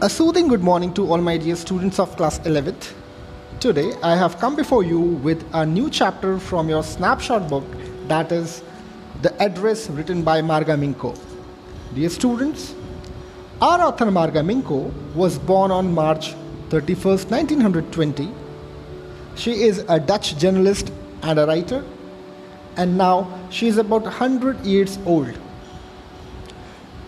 A soothing good morning to all my dear students of class 11th. Today I have come before you with a new chapter from your snapshot book that is The Address written by Marga Minco. Dear students, our author Marga Minco was born on March 31st, 1920. She is a Dutch journalist and a writer and now she is about 100 years old.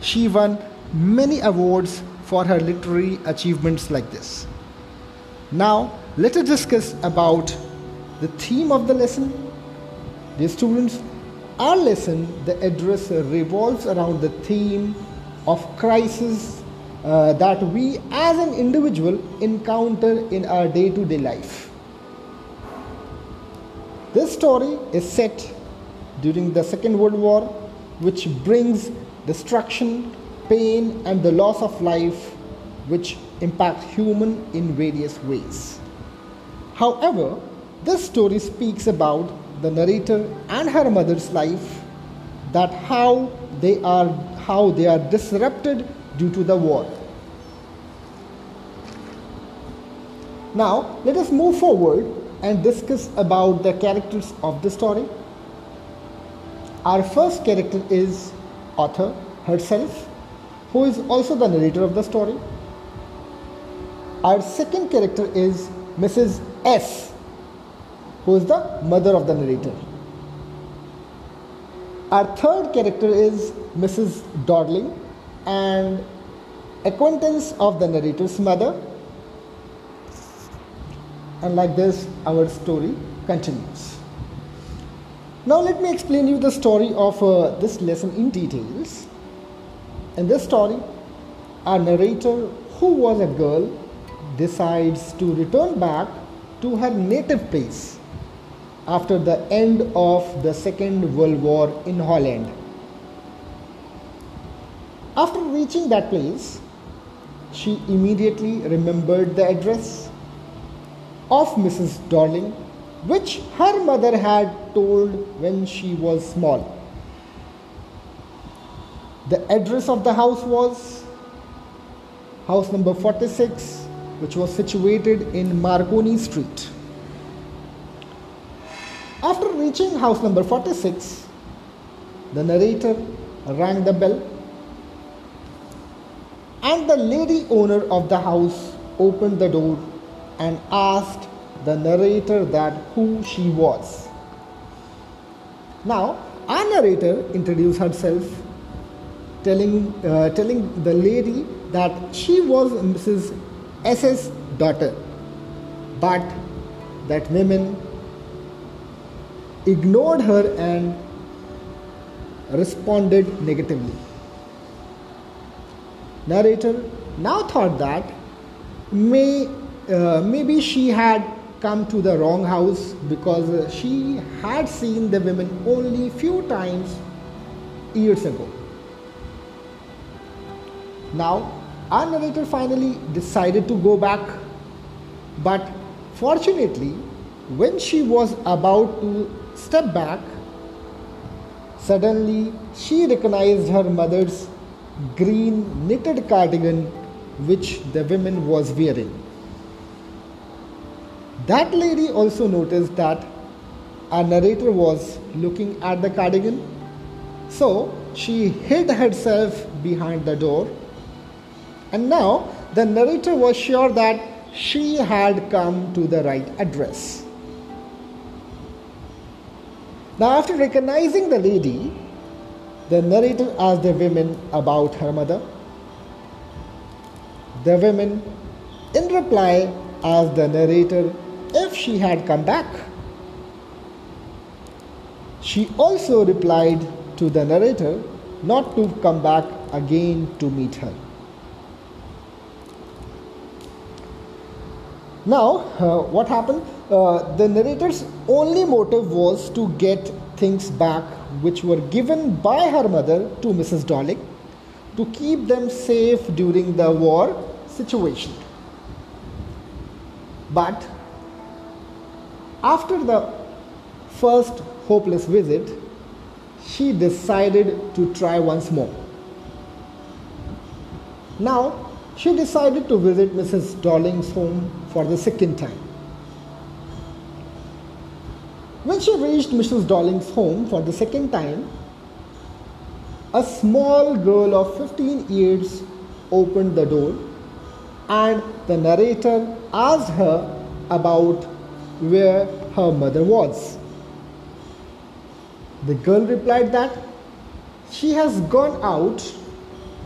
She won many awards for her literary achievements like this. Now, let us discuss about the theme of the lesson. Dear students, our lesson, the address revolves around the theme of crisis uh, that we as an individual encounter in our day to day life. This story is set during the Second World War, which brings destruction, pain, and the loss of life, which impact human in various ways. However, this story speaks about the narrator and her mother's life, that how they are how they are disrupted due to the war. Now, let us move forward and discuss about the characters of the story. Our first character is author herself, who is also the narrator of the story. Our second character is Mrs. S, who is the mother of the narrator. Our third character is Mrs. Dodling, and acquaintance of the narrator's mother. And like this, our story continues. Now, let me explain you the story of uh, this lesson in details. In this story, our narrator, who was a girl, decides to return back to her native place after the end of the Second World War in Holland. After reaching that place, she immediately remembered the address of Mrs. Darling which her mother had told when she was small. The address of the house was house number 46, which was situated in Marconi Street. After reaching house number 46, the narrator rang the bell and the lady owner of the house opened the door and asked the narrator that who she was. Now, our narrator introduced herself, telling, uh, telling the lady that she was Mrs. S.'s daughter, but that woman ignored her and responded negatively. Narrator now thought that may, uh, maybe she had come to the wrong house because she had seen the women only few times years ago. Now, our narrator finally decided to go back, but fortunately, when she was about to step back, suddenly she recognized her mother's green knitted cardigan which the woman was wearing. That lady also noticed that our narrator was looking at the cardigan, so she hid herself behind the door. And now the narrator was sure that she had come to the right address. Now, after recognizing the lady, the narrator asked the women about her mother. The women, in reply, asked the narrator if she had come back. She also replied to the narrator not to come back again to meet her. Now, uh, what happened? Uh, the narrator's only motive was to get things back which were given by her mother to Mrs. Darling to keep them safe during the war situation. But after the first hopeless visit, she decided to try once more. Now, she decided to visit Mrs. Darling's home for the second time. When she reached Mrs. Darling's home for the second time, a small girl of 15 years opened the door and the narrator asked her about where her mother was. The girl replied that she has gone out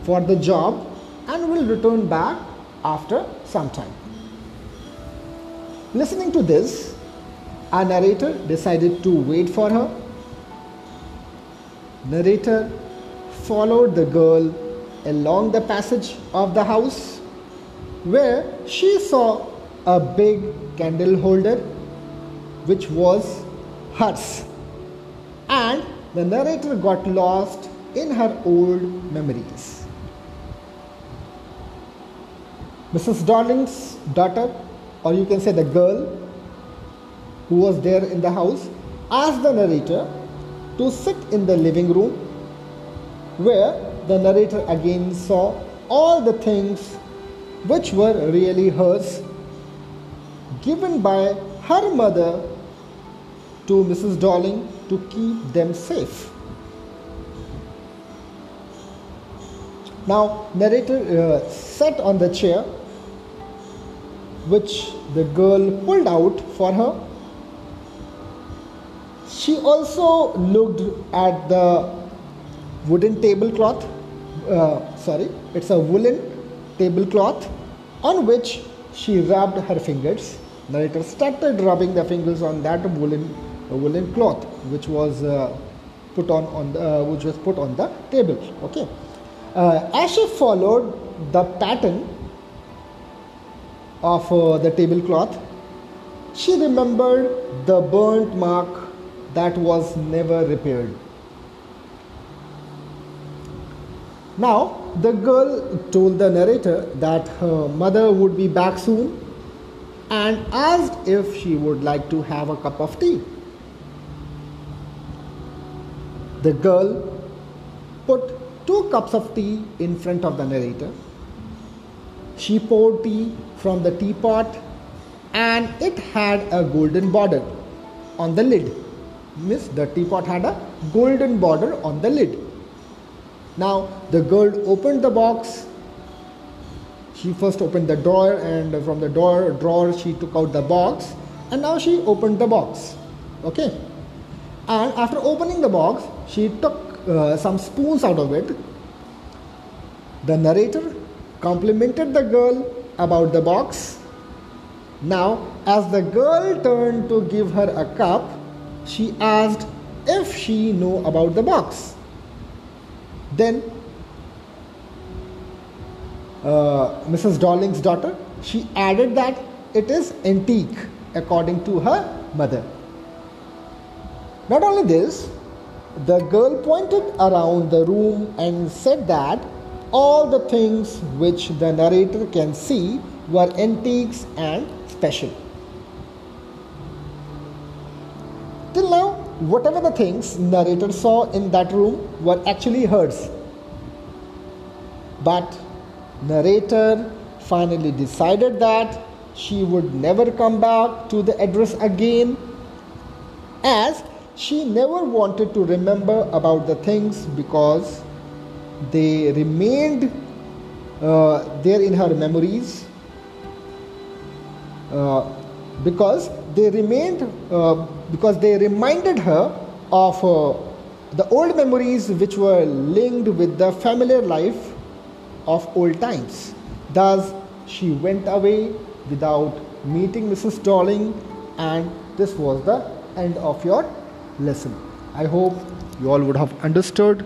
for the job and will return back after some time. Listening to this, our narrator decided to wait for her. Narrator followed the girl along the passage of the house where she saw a big candle holder which was hers and the narrator got lost in her old memories. Mrs. Darling's daughter, or you can say the girl who was there in the house, asked the narrator to sit in the living room where the narrator again saw all the things which were really hers given by her mother to Mrs. Darling to keep them safe. Now, narrator uh, sat on the chair which the girl pulled out for her. She also looked at the wooden tablecloth. Uh, sorry, it's a woolen tablecloth on which she rubbed her fingers. The narrator started rubbing the fingers on that woolen woolen cloth which was uh, put on, on the, uh, which was put on the table. Okay. Uh, as she followed the pattern of uh, the tablecloth, she remembered the burnt mark that was never repaired. Now, the girl told the narrator that her mother would be back soon and asked if she would like to have a cup of tea. The girl put two cups of tea in front of the narrator. She poured tea from the teapot and it had a golden border on the lid. Miss, the teapot had a golden border on the lid. Now the girl opened the box. She first opened the drawer and from the door drawer she took out the box and now she opened the box. Okay. And after opening the box, she took uh, some spoons out of it. The narrator complimented the girl about the box. Now, as the girl turned to give her a cup, she asked if she knew about the box. Then, uh, Mrs. Darling's daughter, she added that it is antique according to her mother. Not only this, the girl pointed around the room and said that all the things which the narrator can see were antiques and special. Till now, whatever the things narrator saw in that room were actually hers. But narrator finally decided that she would never come back to the address again as she never wanted to remember about the things because they remained uh, there in her memories uh, because they remained uh, because they reminded her of uh, the old memories which were linked with the familiar life of old times thus she went away without meeting mrs darling and this was the end of your lesson. I hope you all would have understood.